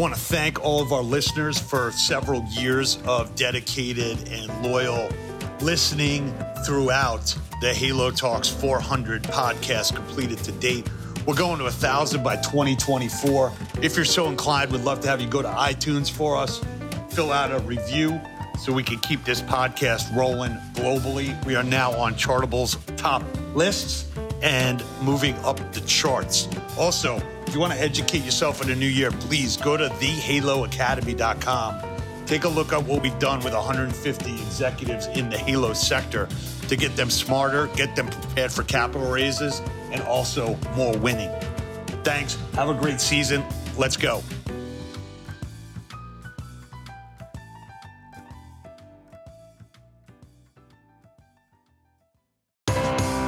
want to thank all of our listeners for several years of dedicated and loyal listening throughout the Halo Talks 400 podcast completed to date. We're going to a thousand by 2024. If you're so inclined, we'd love to have you go to iTunes for us, fill out a review so we can keep this podcast rolling globally. We are now on Chartable's top lists and moving up the charts. Also, if you want to educate yourself in the new year, please go to thehaloacademy.com. Take a look at what we've done with 150 executives in the Halo sector to get them smarter, get them prepared for capital raises, and also more winning. Thanks. Have a great season. Let's go.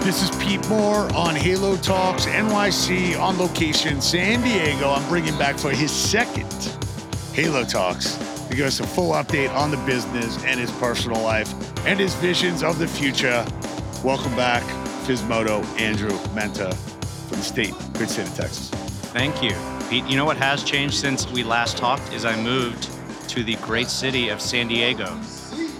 This is Pete Moore on Halo Talks NYC on location San Diego. I'm bringing back for his second Halo Talks to give us a full update on the business and his personal life and his visions of the future. Welcome back, Physmodo Andrew Menter from the state, great state of Texas. Thank you, Pete. You know what has changed since we last talked is I moved to the great city of San Diego.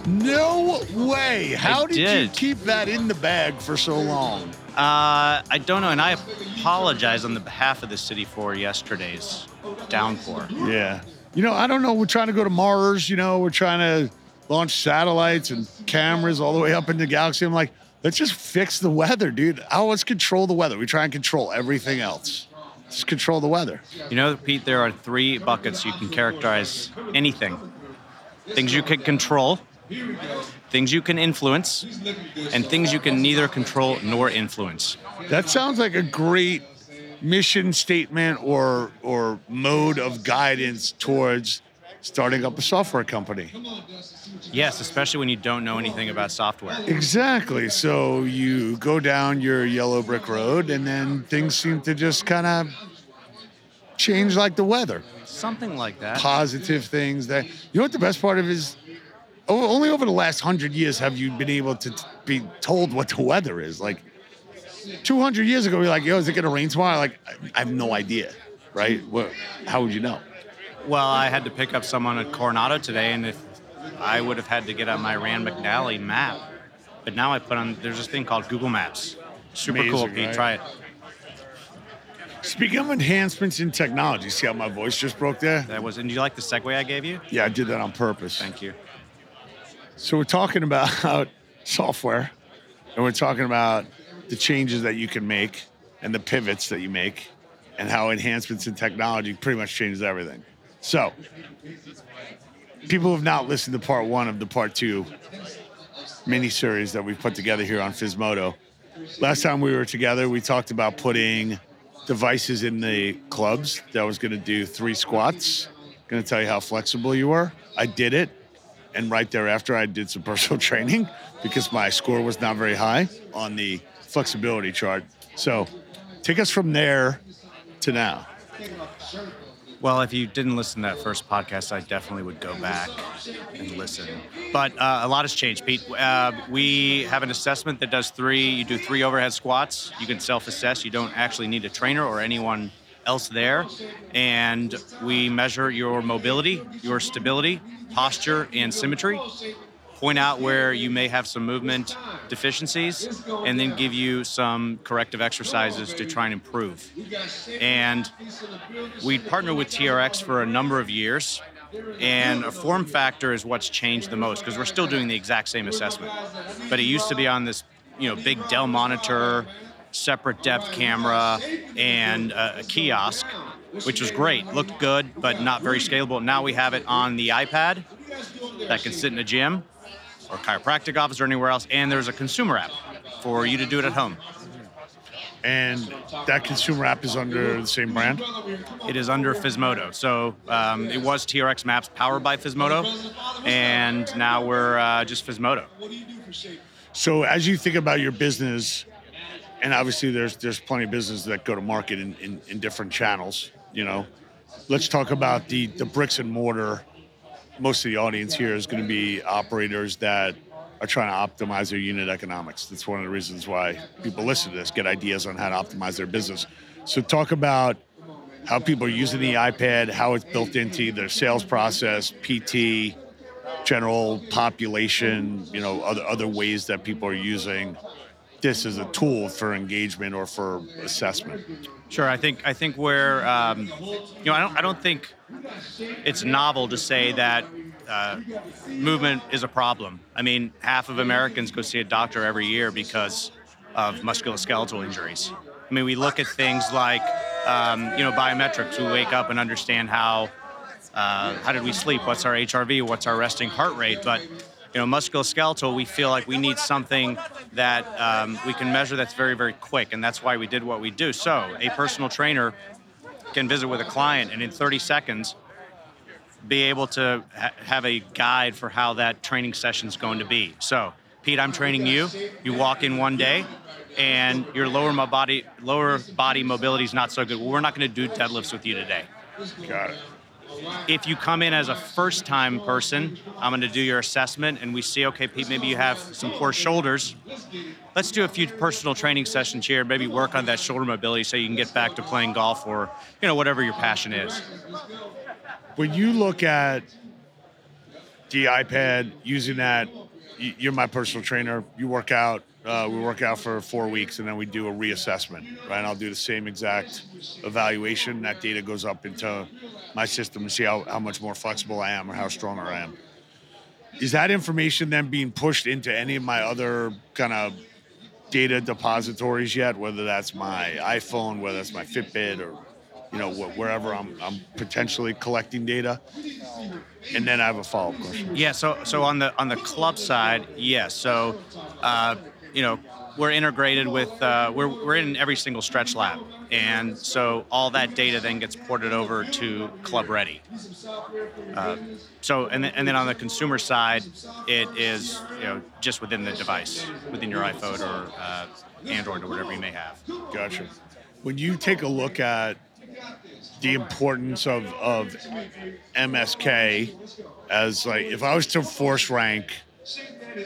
No way. How I did, you keep that in the bag for so long? Uh, I don't know, and I apologize on the behalf of the city for yesterday's downpour. Yeah. You know, I don't know. We're trying to go to Mars. You know, we're trying to launch satellites and cameras all the way up into the galaxy. I'm like, let's just fix the weather, dude. Oh, let's control the weather. We try and control everything else. Just control the weather. You know, Pete, there are three buckets you can characterize anything things you can control, things you can influence, and things you can neither control nor influence. That sounds like a great mission statement or or mode of guidance towards starting up a software company. Yes, especially when you don't know anything about software. Exactly. So you go down your yellow brick road and then things seem to just kind of change like the weather. Something like that. Positive things that you know what the best part of is only over the last 100 years have you been able to t- be told what the weather is. Like 200 years ago, we are like, yo, is it going to rain tomorrow? Like, I I have no idea, right? What, how would you know? Well, I had to pick up someone at Coronado today, and if I would have had to get on my Rand McNally map, but now I put on. There's this thing called Google Maps. Super cool, Amazing, Pete. right? Try it. Speaking of enhancements in technology, see how my voice just broke there? That was. And do you like the segue I gave you? Yeah, I did that on purpose. Thank you. So we're talking about software, and we're talking about the changes that you can make and the pivots that you make, and how enhancements in technology pretty much changes everything. So, people who have not listened to part one of the part two mini series that we've put together here on Physmodo. Last time we were together, we talked about putting devices in the clubs that was going to do three squats. Going to tell you how flexible you were. I did it and right thereafter I did some personal training because my score was not very high on the flexibility chart. So take us from there to now. Well, if you didn't listen to that first podcast, I definitely would go back and listen. But uh, a lot has changed, Pete. Uh, we have an assessment that does three. You do three overhead squats. You can self-assess. You don't actually need a trainer or anyone else there. And we measure your mobility, your stability, posture, and symmetry. Point out where you may have some movement deficiencies, and then give you some corrective exercises to try and improve. And we partnered with TRX for a number of years, and a form factor is what's changed the most because we're still doing the exact same assessment. But it used to be on this, you know, big Dell monitor, separate depth camera, and a, a kiosk, which was great. Looked good, but not very scalable. Now we have it on the iPad that can sit in a gym or chiropractic office or anywhere else, and there's a consumer app for you to do it at home. And that consumer app is under the same brand. It is under Physmodo. So um, it was TRX Maps powered by Physmodo, and now we're uh, just Physmodo. So as you think about your business, and obviously there's there's plenty of businesses that go to market in, in, in different channels, you know. Let's talk about the the bricks and mortar. Most of the audience here is going to be operators that are trying to optimize their unit economics. That's one of the reasons why people listen to this, get ideas on how to optimize their business. So talk about how people are using the iPad, how it's built into their sales process, PT, general population, you know, other other ways that people are using this as a tool for engagement or for assessment. Sure, I think I think where um, you know I don't I don't think it's novel to say that uh, movement is a problem. I mean, half of Americans go see a doctor every year because of musculoskeletal injuries. I mean, we look at things like um, you know biometrics. We wake up and understand how uh, how did we sleep? What's our HRV? What's our resting heart rate? But you know, musculoskeletal, we feel like we need something that um, we can measure that's very, very quick, and that's why we did what we do. So, a personal trainer can visit with a client and in 30 seconds be able to ha- have a guide for how that training session is going to be. So, Pete, I'm training you. You walk in one day, and your lower body lower body mobility is not so good. Well, we're not going to do deadlifts with you today. Got it if you come in as a first time person, I'm going to do your assessment and we see, okay, Pete, maybe you have some poor shoulders. Let's do a few personal training sessions here, maybe work on that shoulder mobility so you can get back to playing golf or, you know, whatever your passion is. When you look at the iPad, using that, you're my personal trainer, you work out, uh, we work out for four weeks and then we do a reassessment, right? I'll do the same exact evaluation. That data goes up into my system to see how, how much more flexible I am or how stronger I am. Is that information then being pushed into any of my other kind of data depositories yet? Whether that's my iPhone, whether that's my Fitbit, or you know wherever I'm, I'm potentially collecting data. And then I have a follow up question. Yeah. So so on the on the club side, yes. So. Uh, you know, we're integrated with, uh, we're, we're in every single stretch lab. And so all that data then gets ported over to Club Ready. Uh, so, and then, and then on the consumer side, it is, you know, just within the device, within your iPhone or uh, Android or whatever you may have. Gotcha. When you take a look at the importance of, of MSK as like, if I was to force rank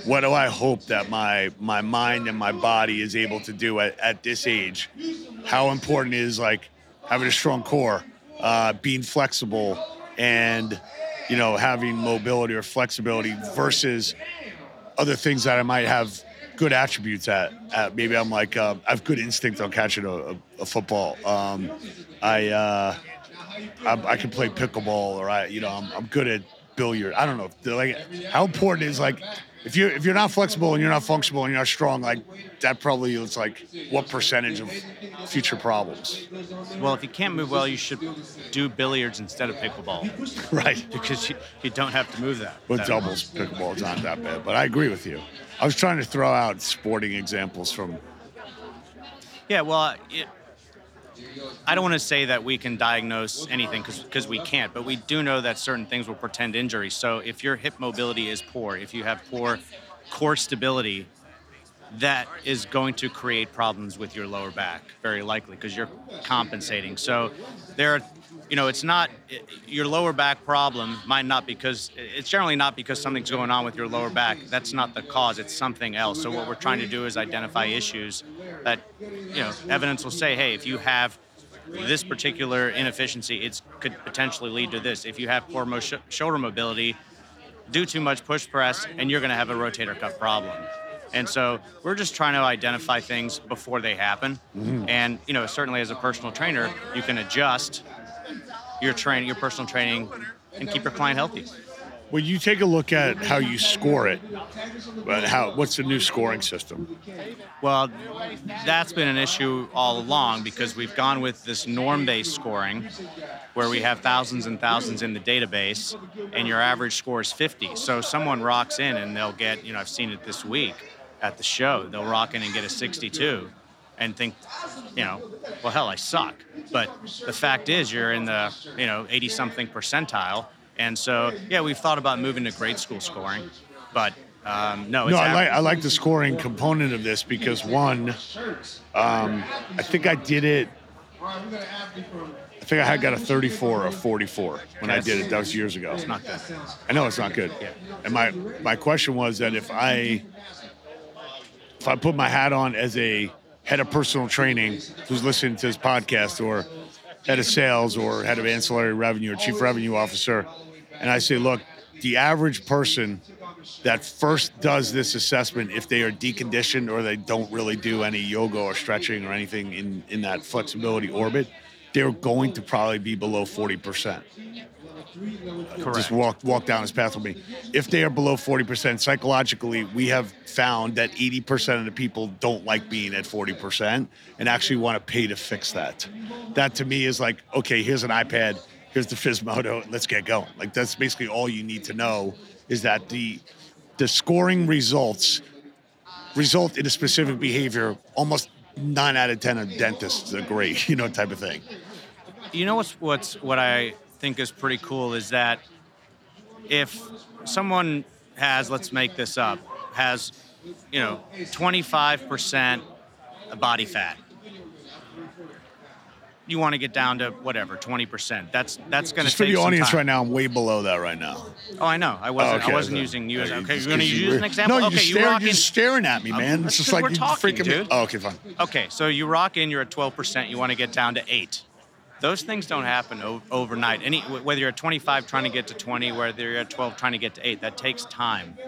what do I hope that my my mind and my body is able to do at, at this age? How important is like having a strong core, uh, being flexible, and you know having mobility or flexibility versus other things that I might have good attributes at. at maybe I'm like uh, I have good instinct on catching a, a, a football. Um, I, uh, I I can play pickleball, or I you know I'm, I'm good at billiard. I don't know. Like how important is like if you if you're not flexible and you're not functional and you're not strong, like that probably is like what percentage of future problems. Well, if you can't move well, you should do billiards instead of pickleball. right. Because you, you don't have to move that. With that doubles, much. pickleball is not that bad. But I agree with you. I was trying to throw out sporting examples from. Yeah, well, it, I don't want to say that we can diagnose anything because we can't, but we do know that certain things will portend injury. So if your hip mobility is poor, if you have poor core stability, that is going to create problems with your lower back, very likely, because you're compensating. So there are, you know, it's not your lower back problem might not because it's generally not because something's going on with your lower back. That's not the cause. It's something else. So what we're trying to do is identify issues that, you know, evidence will say, hey, if you have this particular inefficiency, it could potentially lead to this. If you have poor mo- shoulder mobility, do too much push press, and you're going to have a rotator cuff problem. And so we're just trying to identify things before they happen. Mm-hmm. And you know, certainly as a personal trainer, you can adjust your training, your personal training, and keep your client healthy. When you take a look at how you score it, how what's the new scoring system? Well, that's been an issue all along because we've gone with this norm-based scoring, where we have thousands and thousands in the database, and your average score is 50. So someone rocks in and they'll get, you know, I've seen it this week at the show, they'll rock in and get a 62 and think, you know, well, hell, I suck. But the fact is, you're in the, you know, 80 something percentile. And so, yeah, we've thought about moving to grade school scoring, but um, no, no, I like I like the scoring component of this because one, um, I think I did it. I think I had got a 34 or 44 when I did it. That was years ago. It's not good. I know it's not good. Yeah. And my my question was that if I if I put my hat on as a head of personal training who's listening to this podcast or head of sales or head of ancillary revenue or chief revenue officer, and I say, look, the average person that first does this assessment, if they are deconditioned or they don't really do any yoga or stretching or anything in, in that flexibility orbit, they're going to probably be below 40%. Correct. Just walk walk down this path with me. If they are below 40%, psychologically, we have found that 80% of the people don't like being at 40% and actually want to pay to fix that. That to me is like, okay, here's an iPad, here's the Physmodo, let's get going. Like that's basically all you need to know is that the the scoring results result in a specific behavior almost nine out of ten of dentists agree, you know, type of thing. You know what's what's what I think is pretty cool is that if someone has, let's make this up, has, you know, 25% body fat, you want to get down to whatever 20%. That's that's going to Just for the audience time. right now, I'm way below that right now. Oh, I know. I wasn't. okay, I wasn't okay. using you as Okay, You're going to you use an example. No, okay, you're, you staring, you're staring at me, man. Um, it's just like we're you're talking, freaking me. Oh, okay, fine. Okay, so you rock in, you're at 12%, you want to get down to 8. Those things don't happen o- overnight. Any whether you're at 25 trying to get to 20, whether you're at 12 trying to get to 8, that takes time.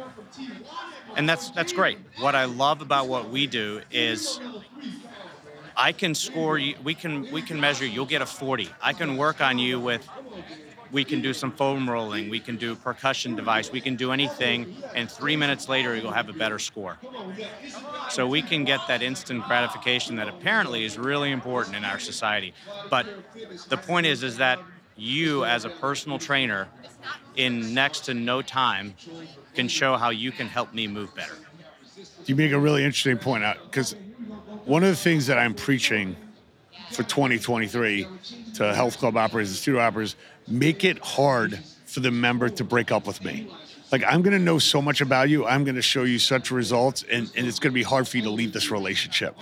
And that's that's great. What I love about what we do is I can score you we can we can measure you'll get a 40. I can work on you with we can do some foam rolling, we can do percussion device, we can do anything, and three minutes later you'll have a better score. So we can get that instant gratification that apparently is really important in our society. But the point is, is that you as a personal trainer, in next to no time, can show how you can help me move better. You make a really interesting point uh, out because one of the things that I'm preaching for 2023 to health club operators and studio operators, make it hard for the member to break up with me. Like I'm gonna know so much about you, I'm gonna show you such results, and, and it's gonna be hard for you to leave this relationship.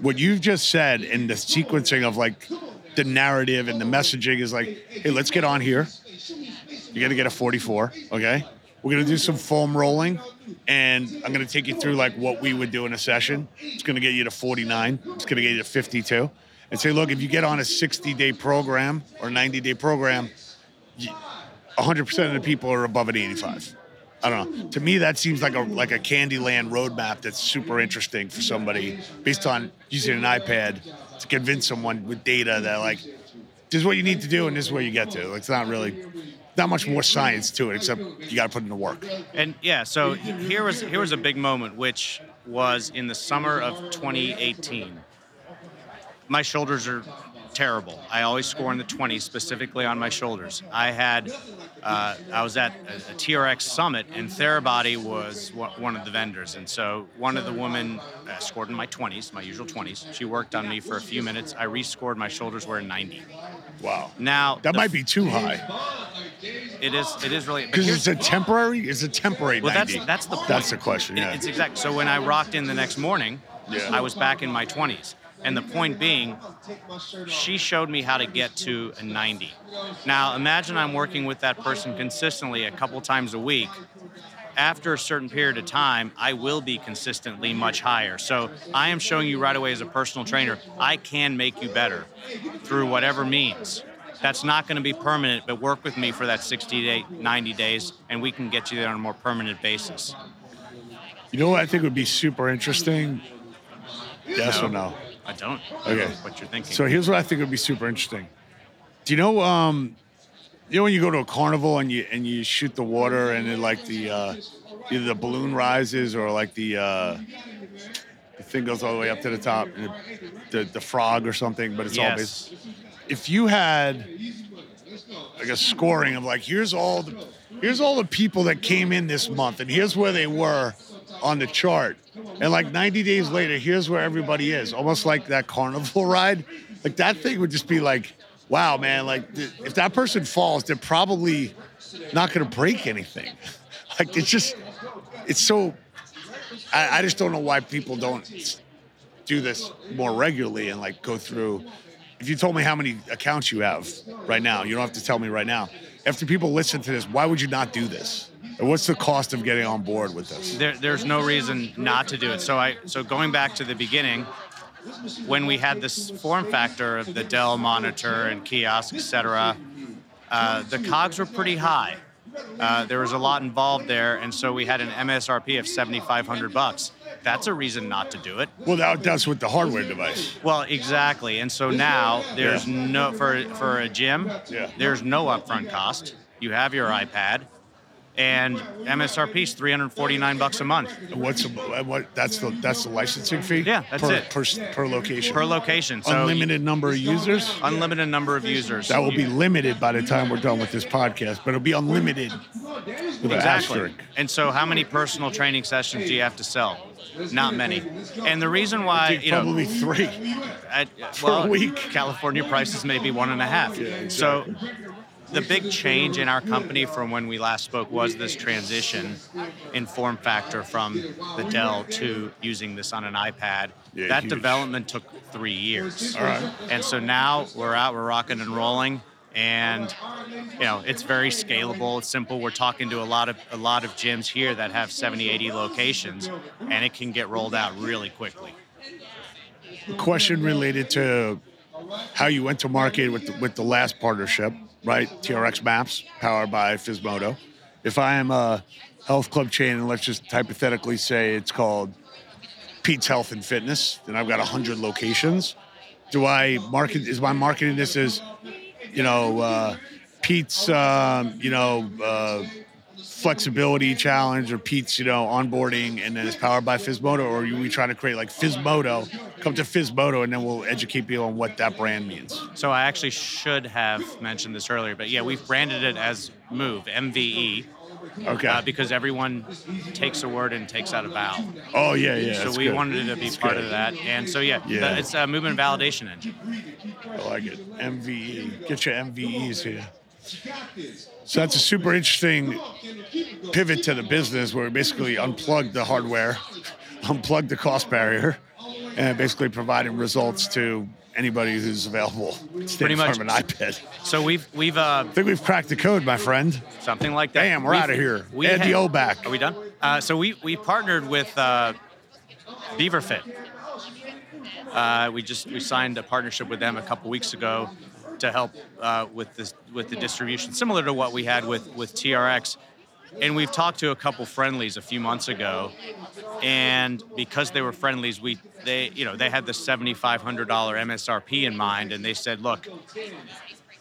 What you've just said and the sequencing of like the narrative and the messaging is like, hey, let's get on here. You're gonna get a 44, okay? We're gonna do some foam rolling, and I'm gonna take you through like what we would do in a session. It's gonna get you to 49. It's gonna get you to 52, and say, look, if you get on a 60 day program or 90 day program, 100% of the people are above an 85. I don't know. To me, that seems like a like a Candyland roadmap that's super interesting for somebody based on using an iPad to convince someone with data that like this is what you need to do and this is where you get to. It's not really not much more science to it except you got to put in the work. And yeah, so here was here was a big moment, which was in the summer of 2018. My shoulders are terrible. I always score in the 20s, specifically on my shoulders. I had, uh, I was at a, a TRX summit, and Therabody was wa- one of the vendors, and so one of the women uh, scored in my 20s, my usual 20s. She worked on me for a few minutes. I rescored. My shoulders were a 90. Wow. Now That might be too high It is. It is really. because it's a temporary. It's a temporary. Well, 90. that's that's the point. That's the question. It- Yeah. It's exact. So when I rocked in the next morning, Yeah. I was back in my 20s. And the point being, she showed me how to get to a 90. Now imagine I'm working with that person consistently a couple times a week. After a certain period of time, I will be consistently much higher. So I am showing you right away as a personal trainer, I can make you better through whatever means. That's not going to be permanent, but work with me for that 60 day, 90 days, and we can get you there on a more permanent basis. You know what I think would be super interesting? Yes or no? I don't. Okay. know What you're thinking? So here's what I think would be super interesting. Do you know um you know when you go to a carnival and you and you shoot the water and then like the uh either the balloon rises or like the uh the thing goes all the way up to the top and the, the, the frog or something, but it's Yes. base. If you had like a scoring of like here's all the here's all the people that came in this month and here's where they were on the chart and like 90 days later here's where everybody is almost like that carnival ride like that thing would just be like wow man like if that person falls they're probably not going to break anything like it's just it's so I, I just don't know why people don't do this more regularly and like go through. If you told me how many accounts you have right now, you don't have to tell me right now. After people listen to this, why would you not do this? What's the cost of getting on board with this? there, there's no reason not to do it. So I so going back to the beginning, when we had this form factor of the Dell monitor and kiosk, etc., uh, the cogs were pretty high. Uh, there was a lot involved there, and so we had an MSRP of 7,500 bucks. That's a reason not to do it. Well, that, that's with the hardware device. Well, exactly. And so now there's Yeah. no for for a gym. Yeah. There's no upfront cost. You have your iPad, and MSRP is 349 bucks a month What's the, what? That's the that's the licensing fee. Yeah, that's per, it. per per location. per location. So Unlimited number of users. unlimited number of users. That will be limited by the time we're done with this podcast, but it'll be unlimited an Exactly. asterisk. And so, how many personal training sessions do you have to sell? Not many. And the reason why, you know, Probably three. at, for a week. California prices may be one and a half. So, the big change in our company from when we last spoke was this transition in form factor from the Dell to using this on an iPad. Yeah, that huge. development took three years. All right. And so now we're out, we're rocking and rolling, and you know it's very scalable. It's simple. We're talking to a lot of a lot of gyms here that have 70, 80 locations, and it can get rolled out really quickly. question related to how you went to market with the, with the last partnership, right? TRX Maps, powered by Physmodo. If I am a health club chain, and let's just hypothetically say it's called Pete's Health and Fitness, and I've got hundred locations. Do I market? Is my marketing this as, you know, uh, Pete's, um, you know, uh, flexibility challenge or Pete's, you know, onboarding, and then it's powered by Physmodo, or we trying to create like Physmodo? Come to Physmodo, and then we'll educate people on what that brand means. So I actually should have mentioned this earlier, but yeah, we've branded it as Move MVE Okay. uh, because everyone takes a word and takes out a vowel. oh yeah, yeah. so we good. wanted it to be That's part good. of that, and so yeah, Yeah. the- it's a movement validation engine. I like it. MVE. Get your MVEs here. So that's a super interesting pivot to the business where we basically unplugged the hardware, unplugged the cost barrier, and basically providing results to anybody who's available. Pretty much. of an iPad. So we've we've uh, I think we've cracked the code, my friend. something like that. Damn, we're We've- outta here. we Ed the had- O back. Are we done? Uh, so we we partnered with uh, BeaverFit. Uh, we just we signed a partnership with them a couple weeks ago to help uh, with this with the distribution, similar to what we had with with TRX. And we've talked to a couple friendlies a few months ago, and because they were friendlies, we they you know they had the seventy five hundred dollar MSRP in mind, and they said, look,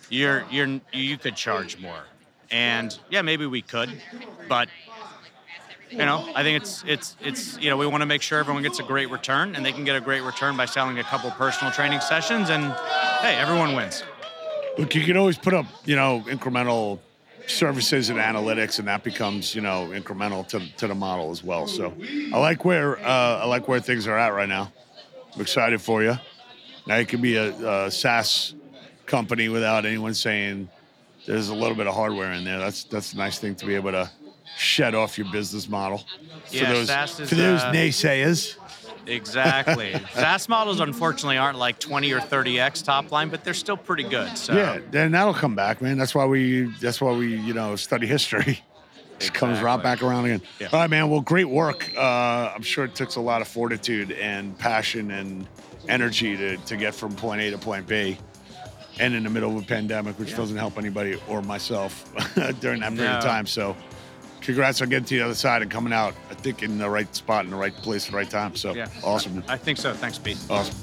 you're you're you could charge more, and yeah, maybe we could, but you know, I think it's it's it's you know we want to make sure everyone gets a great return, and they can get a great return by selling a couple personal training sessions, and hey, everyone wins. Look, you can always put up, you know, incremental services and analytics, and that becomes, you know, incremental to, to the model as well. So, I like where uh, I like where things are at right now. I'm excited for you. Now you can be a, a SaaS company without anyone saying there's a little bit of hardware in there. That's that's a nice thing to be able to shed off your business model. For Yeah, those SaaS is, for those uh, naysayers. Exactly. SaaS models unfortunately aren't like 20 or 30x top line, but they're still pretty good. So Yeah, then that'll come back, man. That's why we that's why we, you know, study history. It comes right back around again. Yeah. All right, man. Well, great work. Uh, I'm sure it takes a lot of fortitude and passion and energy to, to get from point A to point B. And in the middle of a pandemic, which doesn't help anybody or myself during that period of time. So, congrats on getting to the other side and coming out, I think, in the right spot, in the right place, at the right time. So, yeah, awesome. I think so. Thanks, Pete. Awesome.